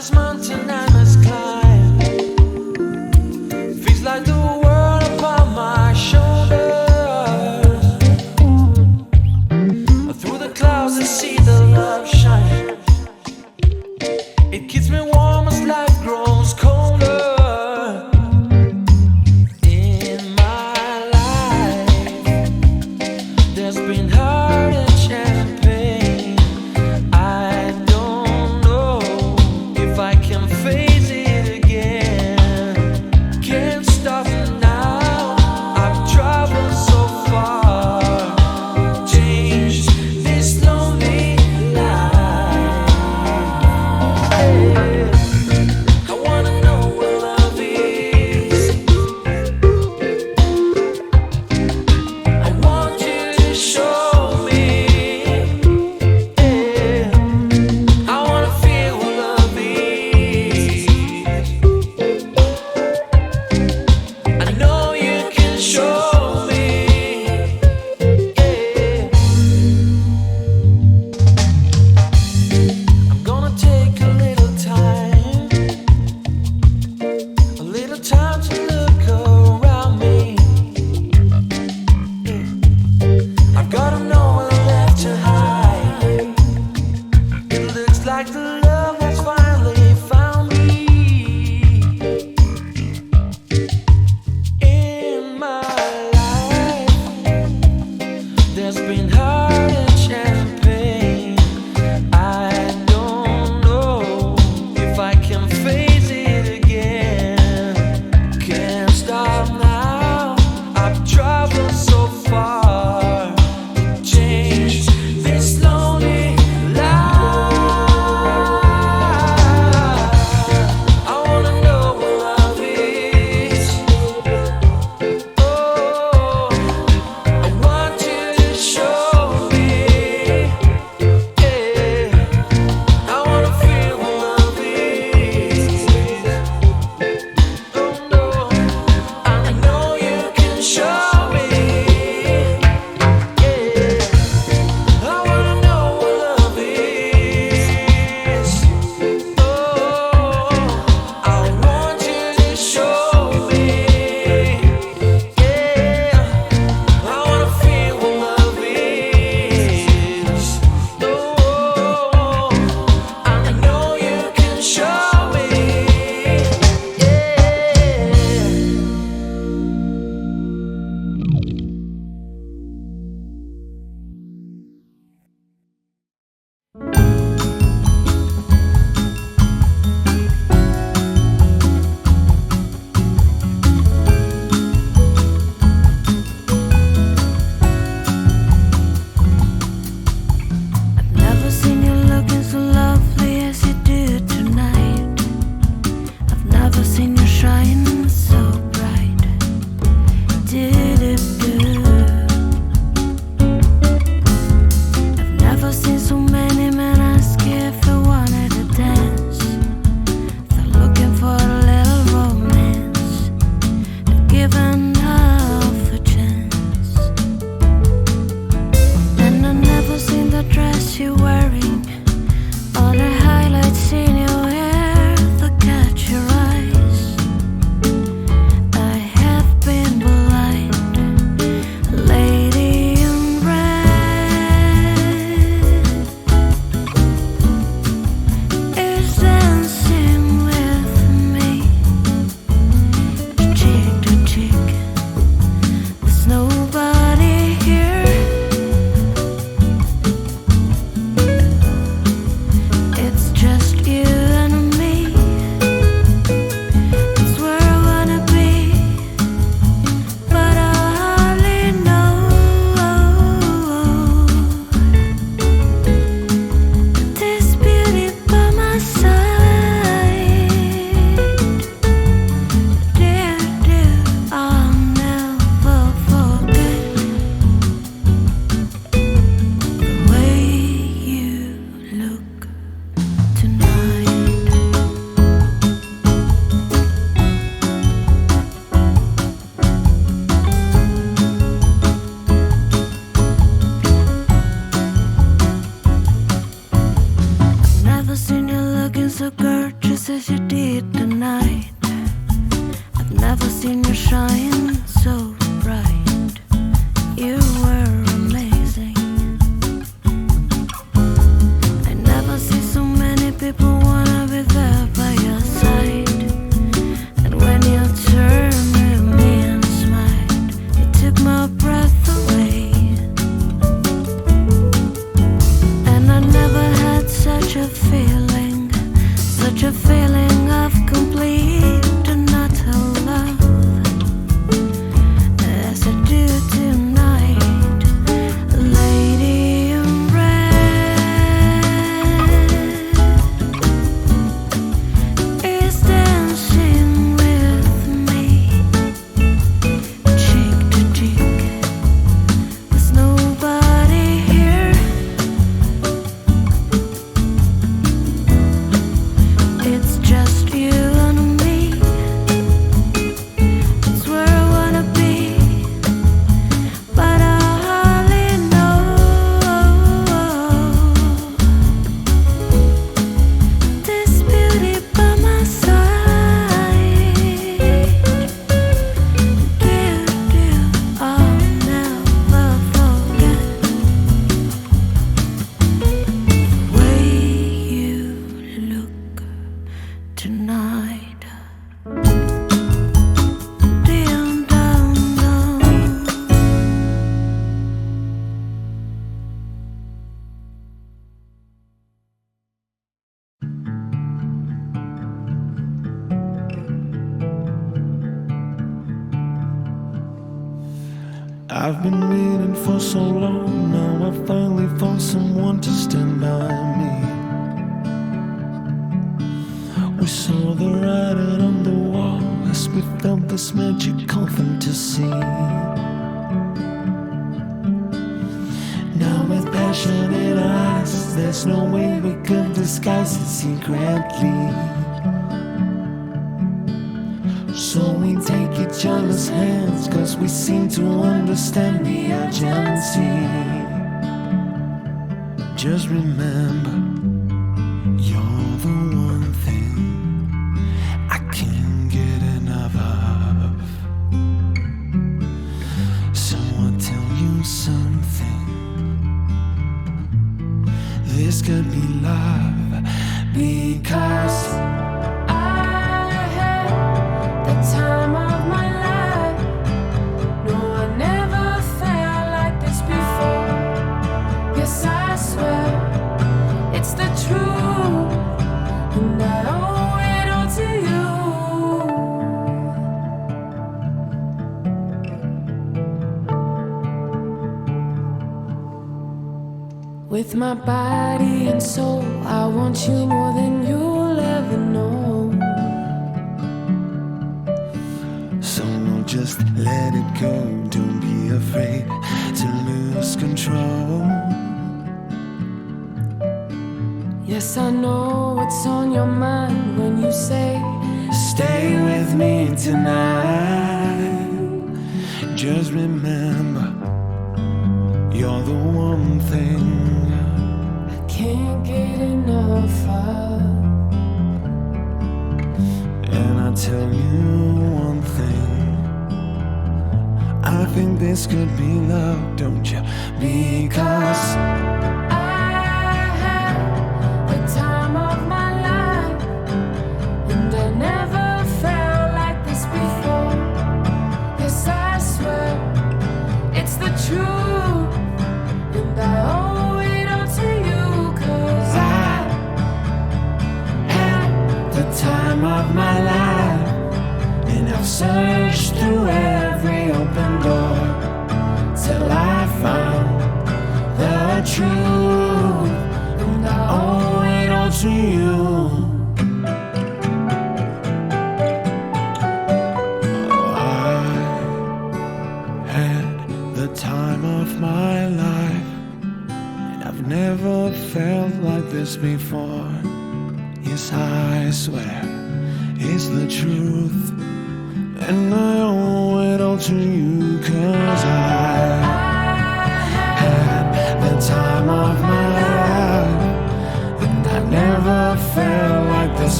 this mountain I must because I had the time of my life and I never felt like this before. Yes, I swear it's the truth, and I owe it all to you because I had the time of my life and I've served. vazio. my life, I've never felt like this before. Yes, I swear it's the truth, and I owe it all to you, cause I.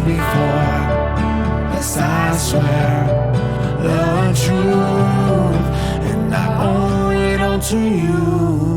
before. Yes, I swear the truth, and I owe it all to you.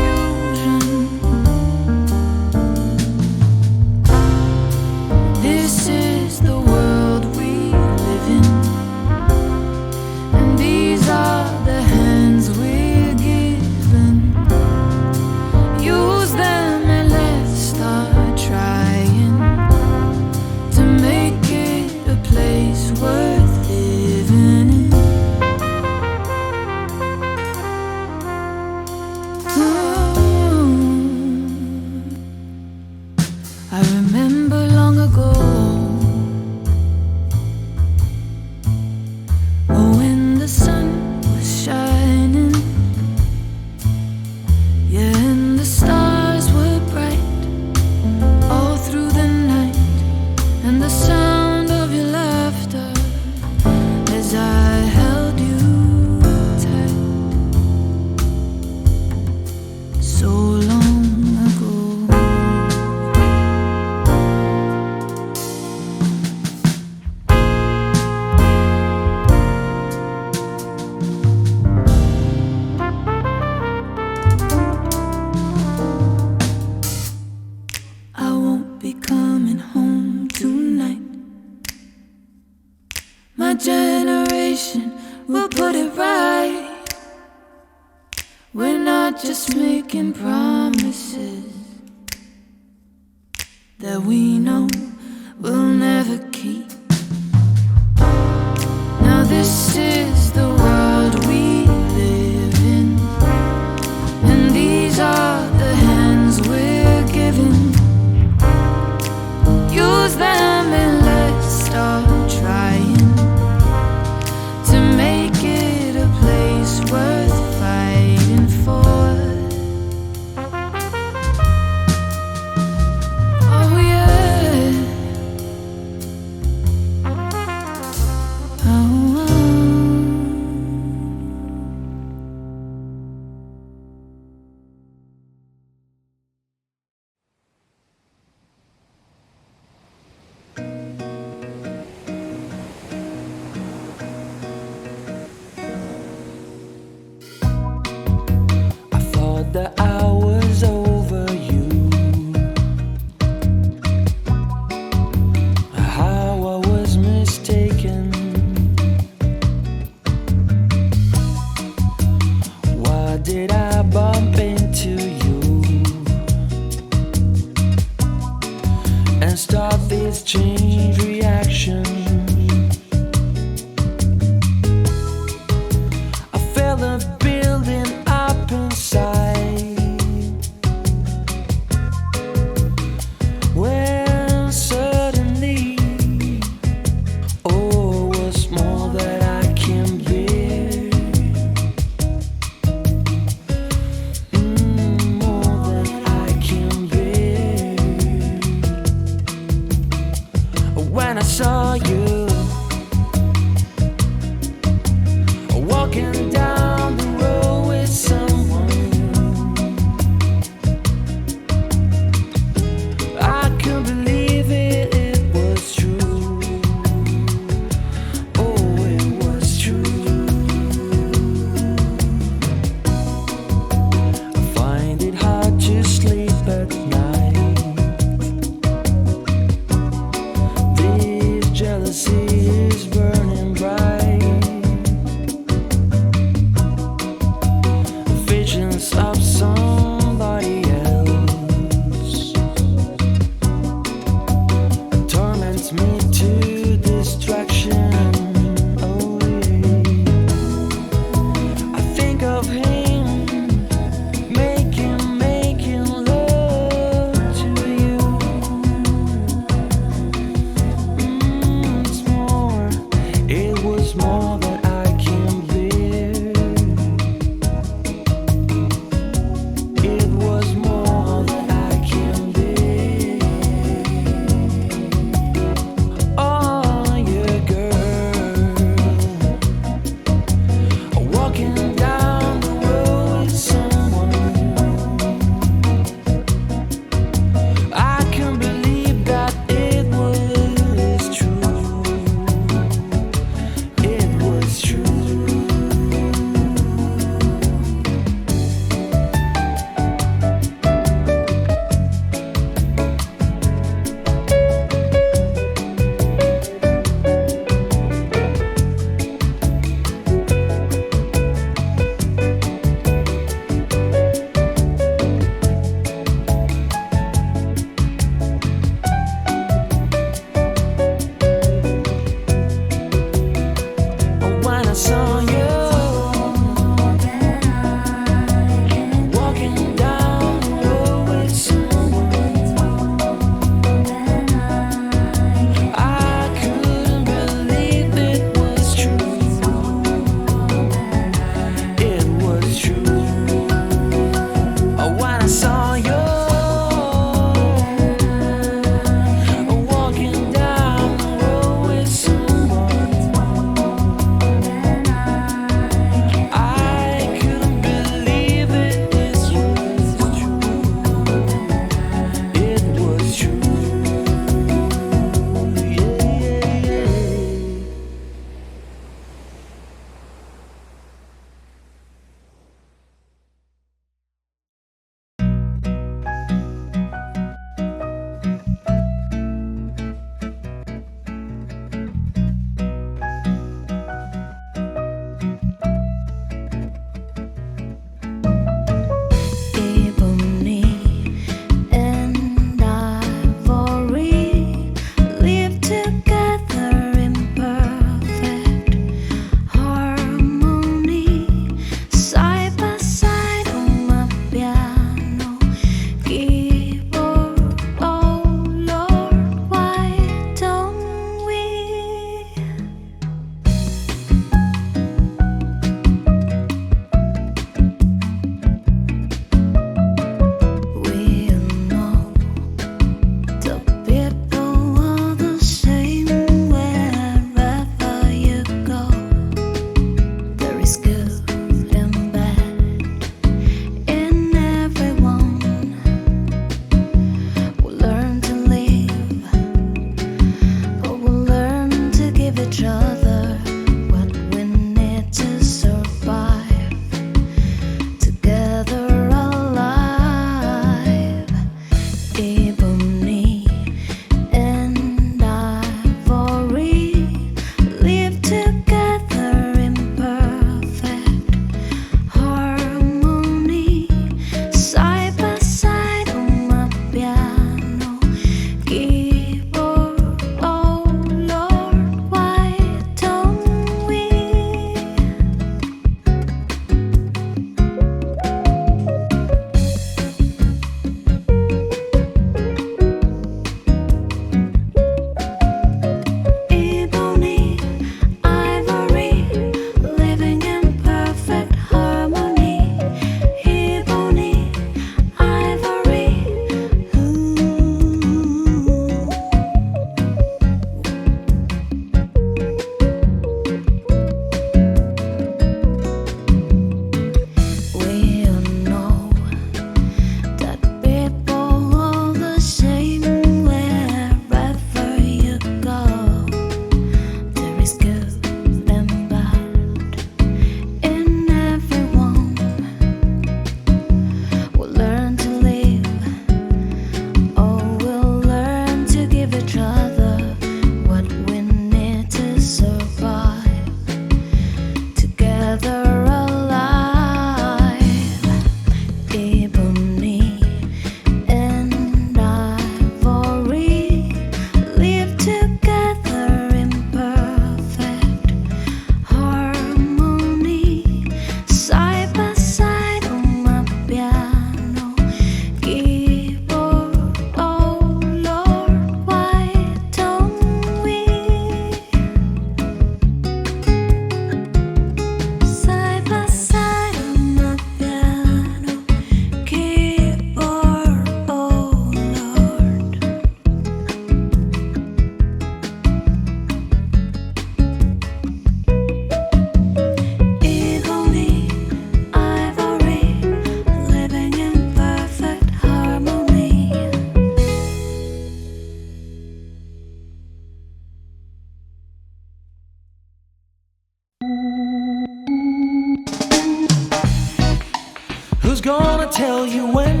Tell you when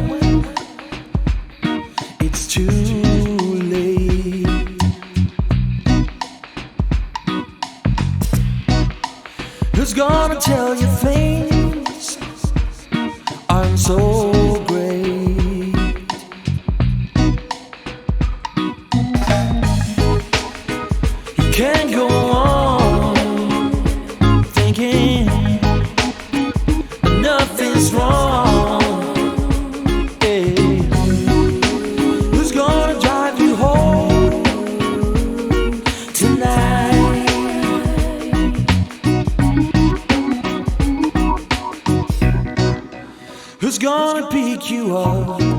pick you up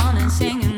and singing.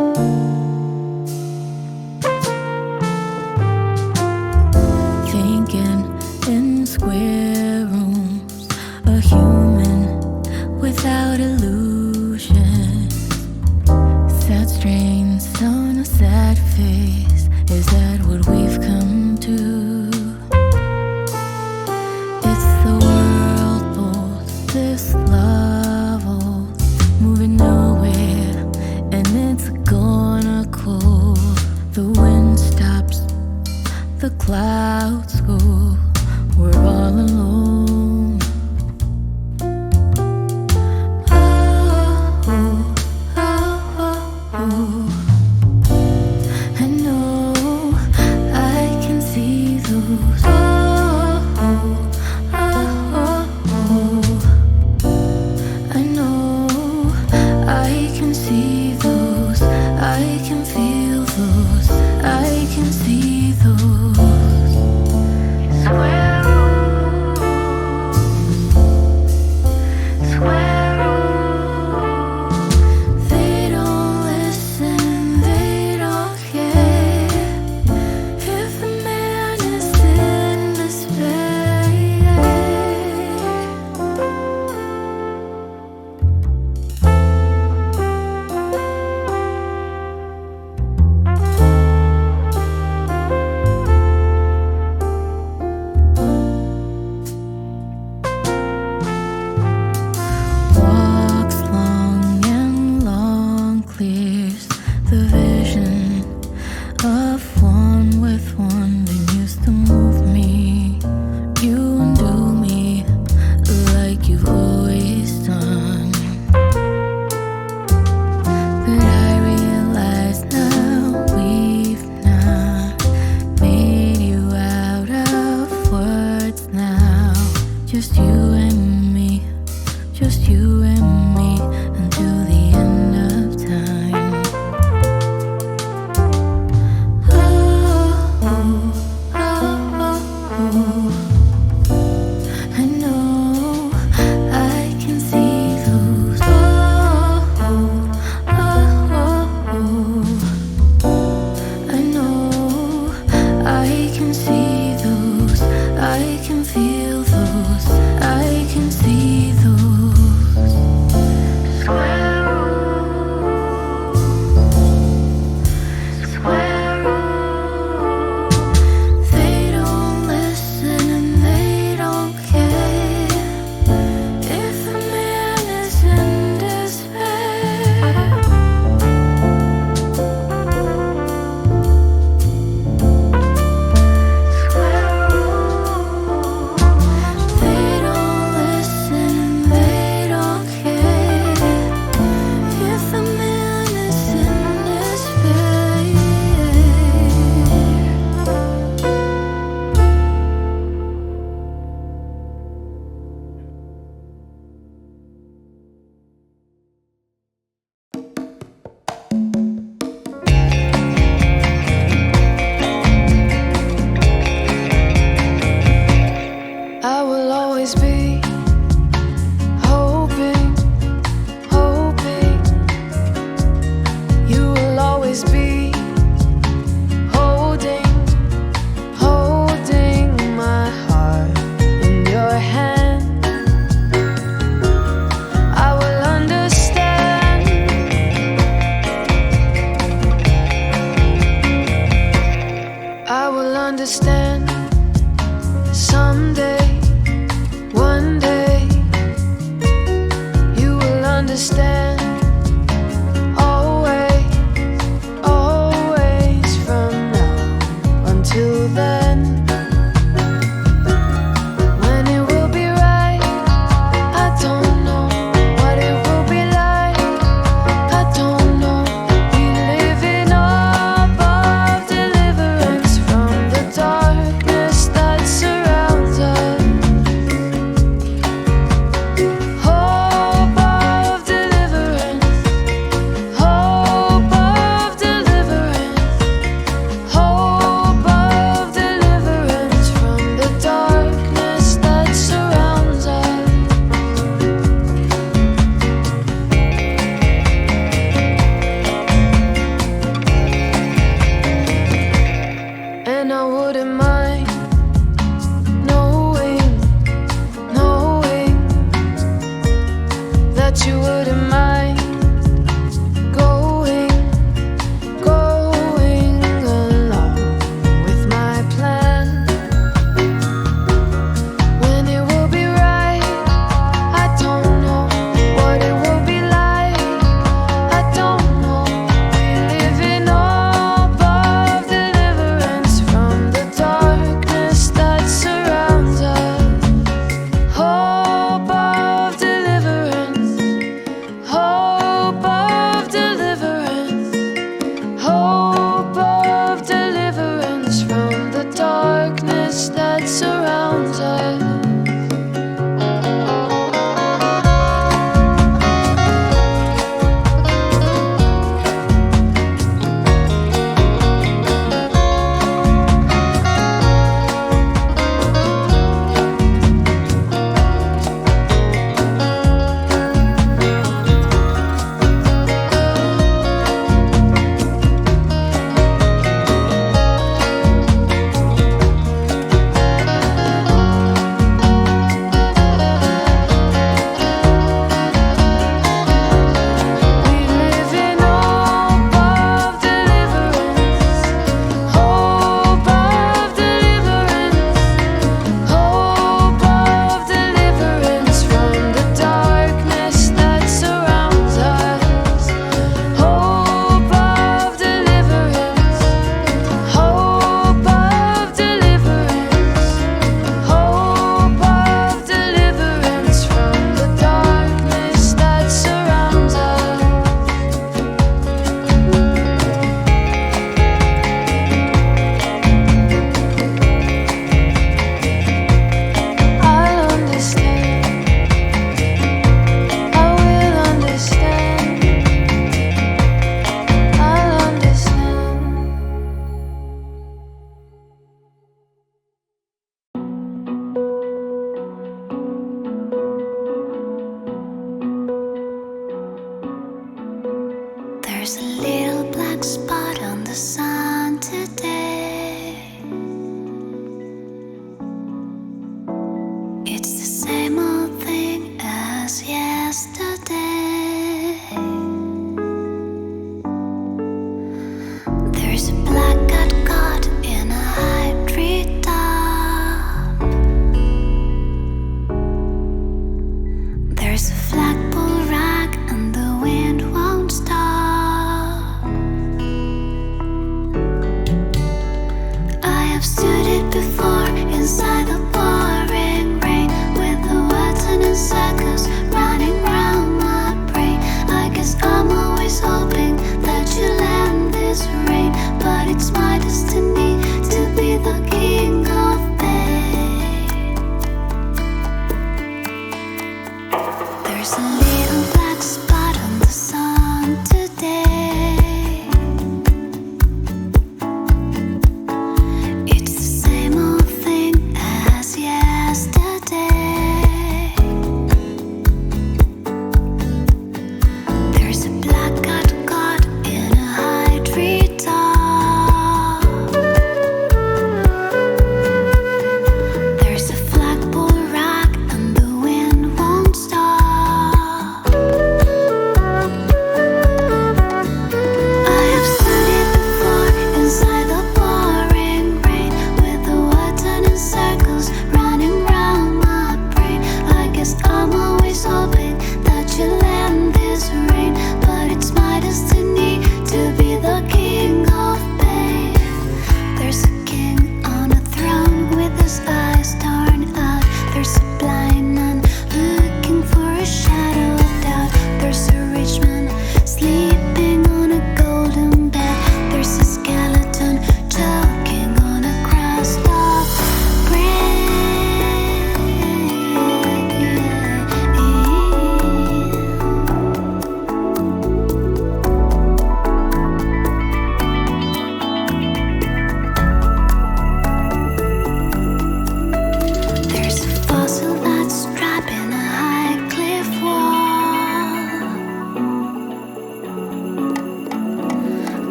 Música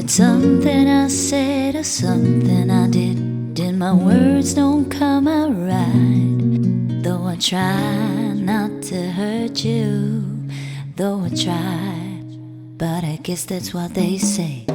it something I said or something I did? Did my words don't come out right? Though I try not to hurt you, though I try, but I guess that's what they say.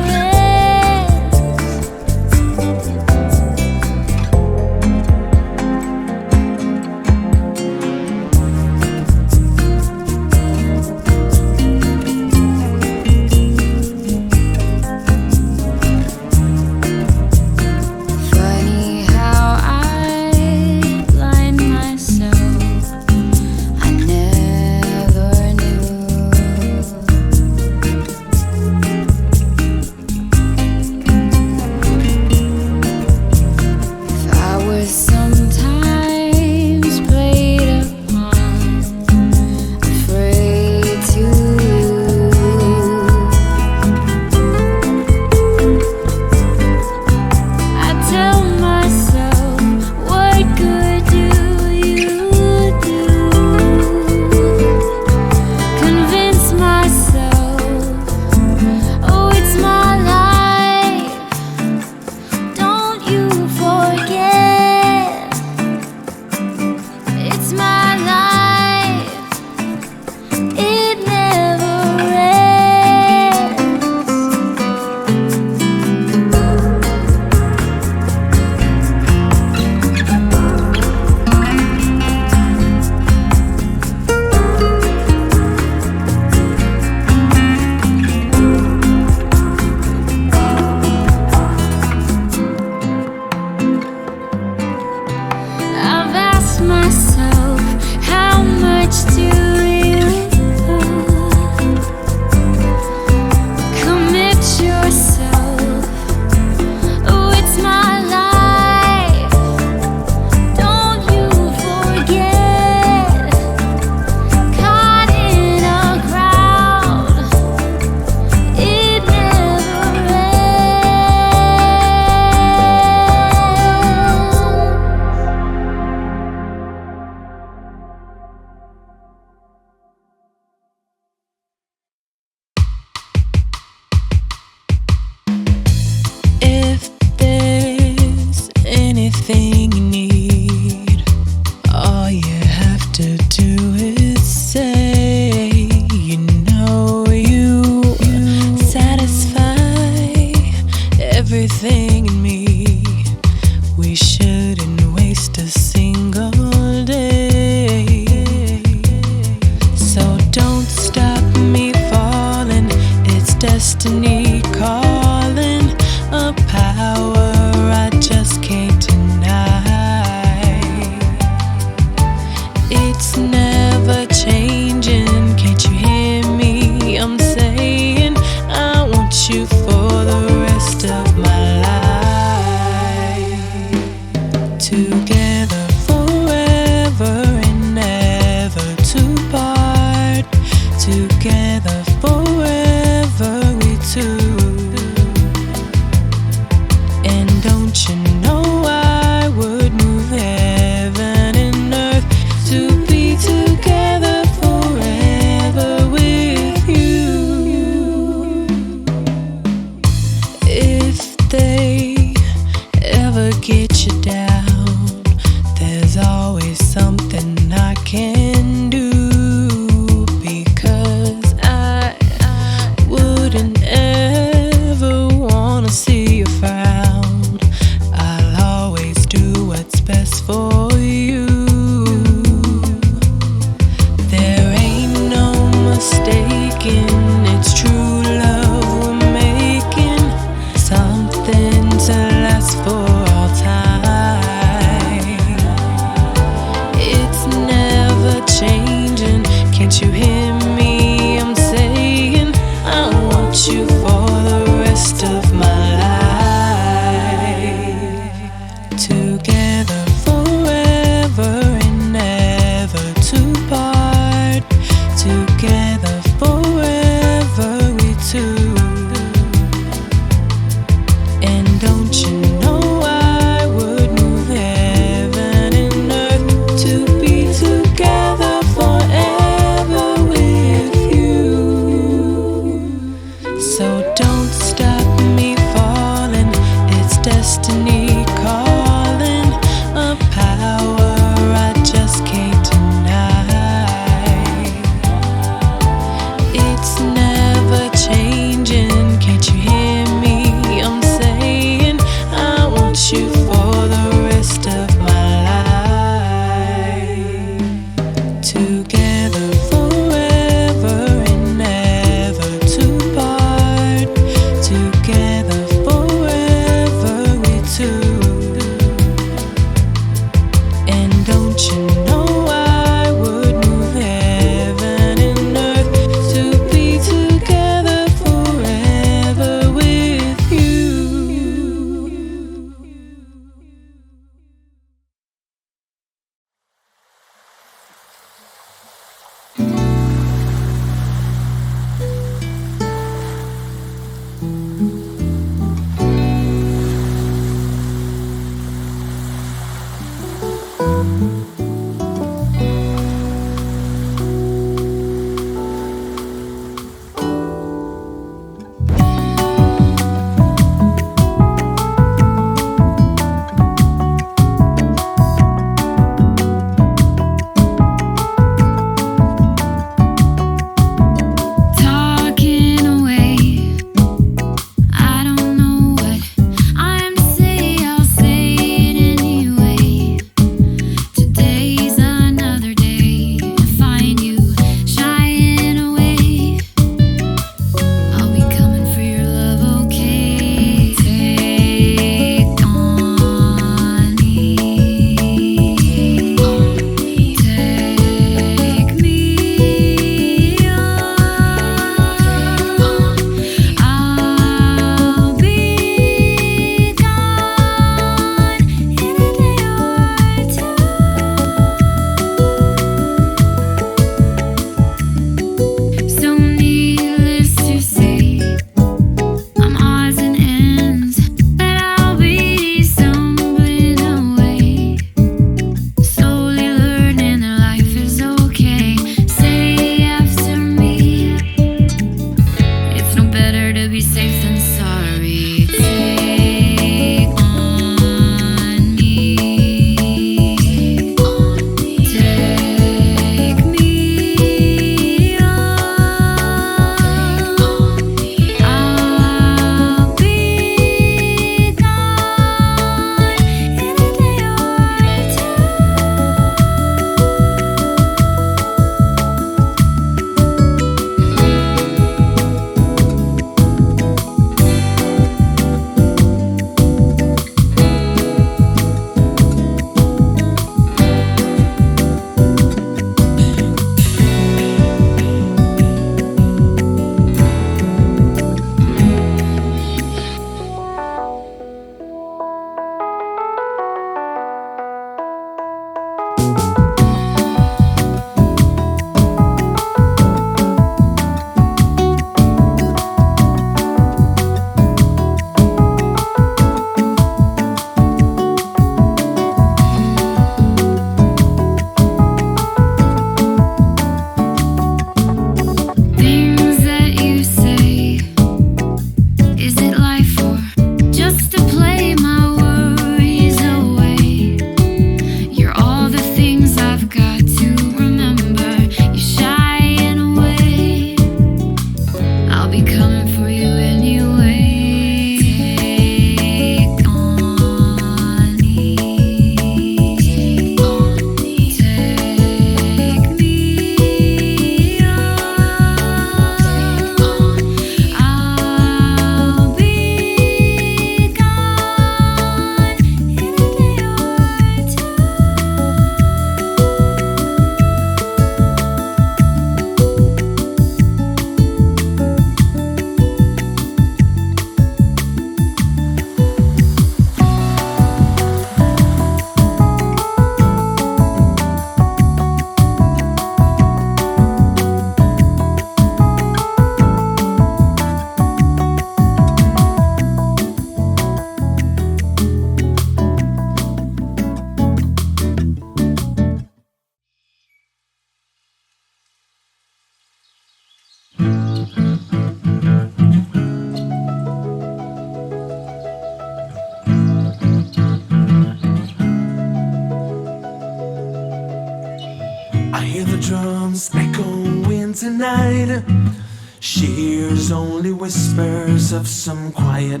of some quiet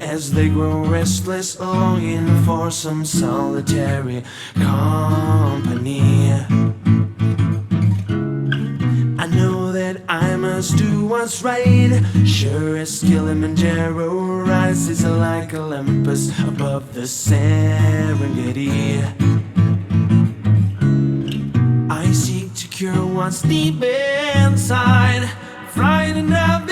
as they grow restless, longing for some solitary company. I know that I must do what's right. Sure as Kilimanjaro rises like Olympus above the Serengeti. I seek to cure what's deep inside, frightened of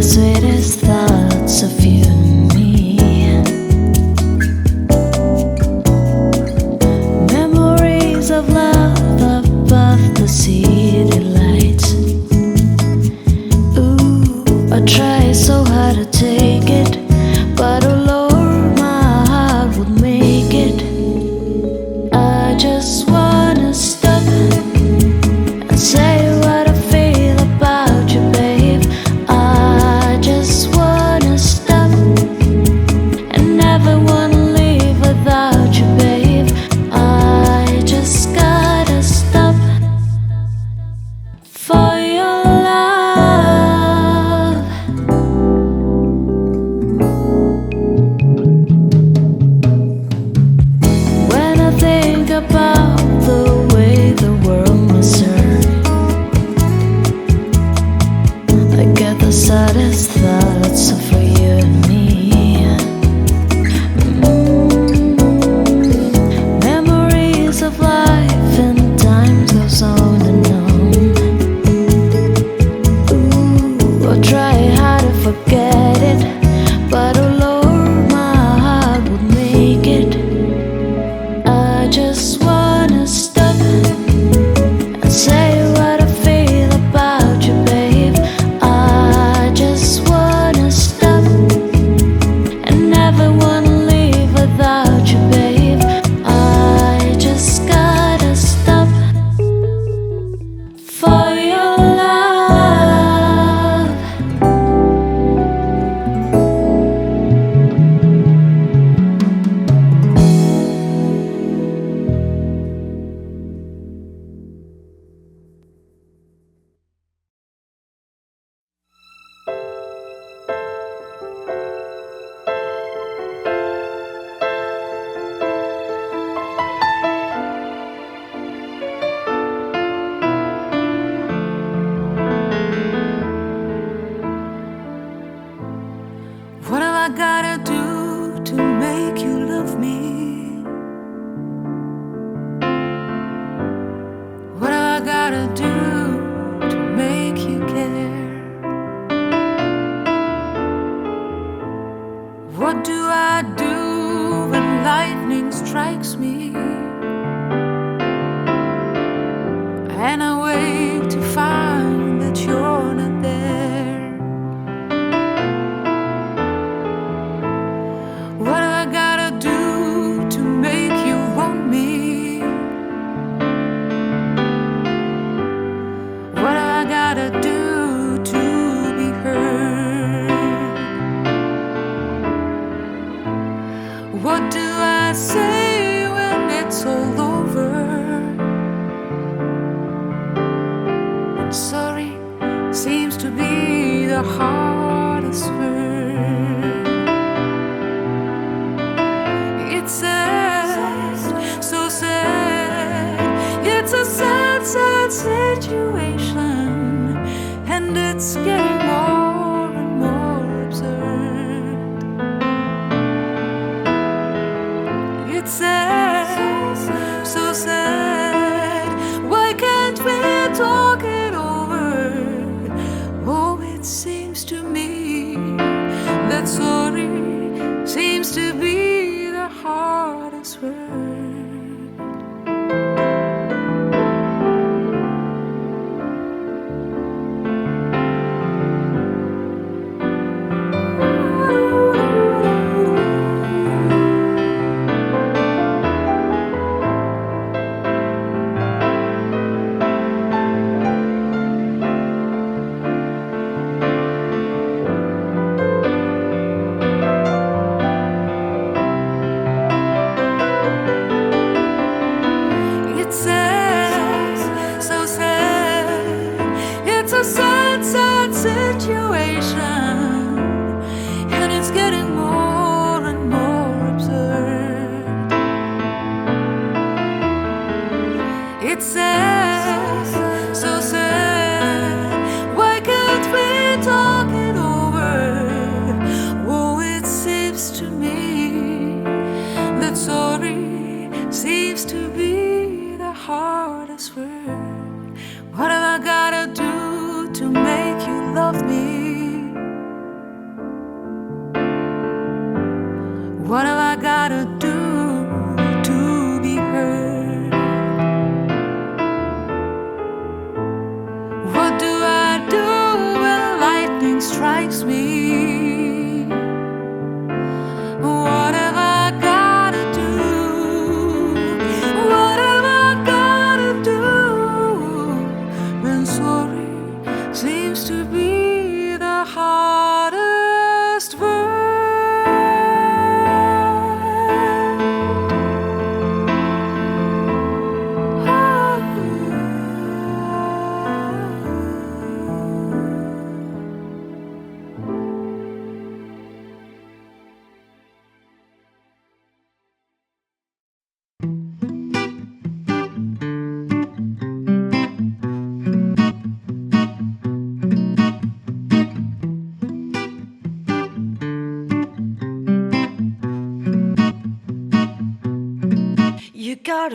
horas eres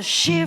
You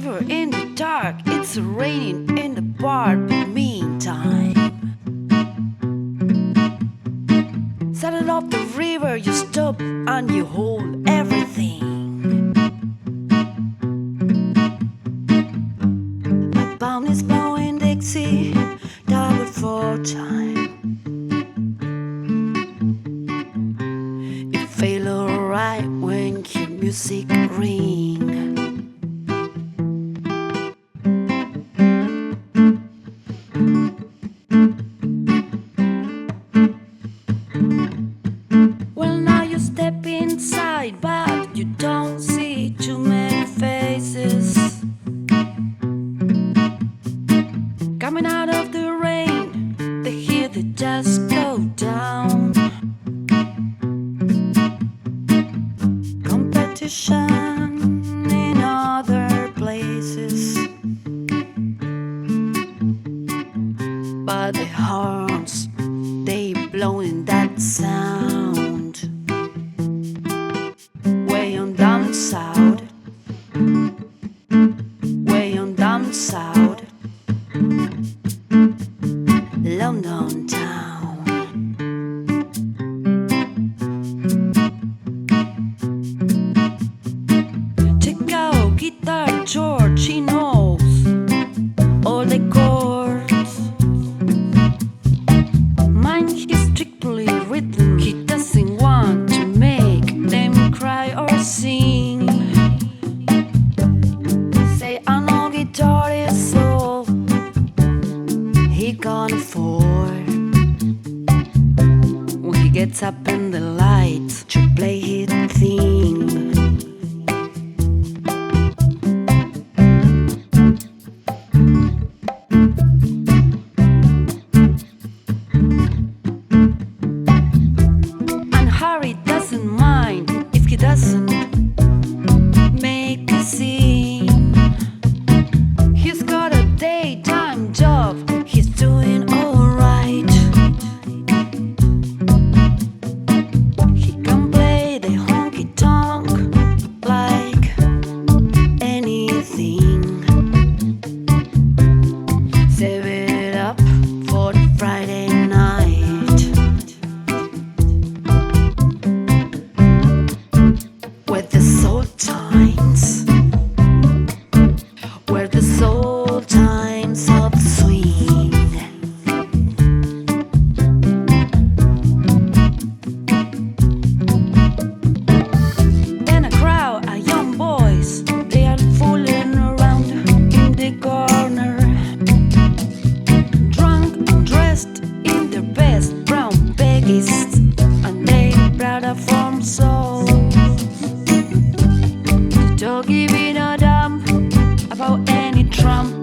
any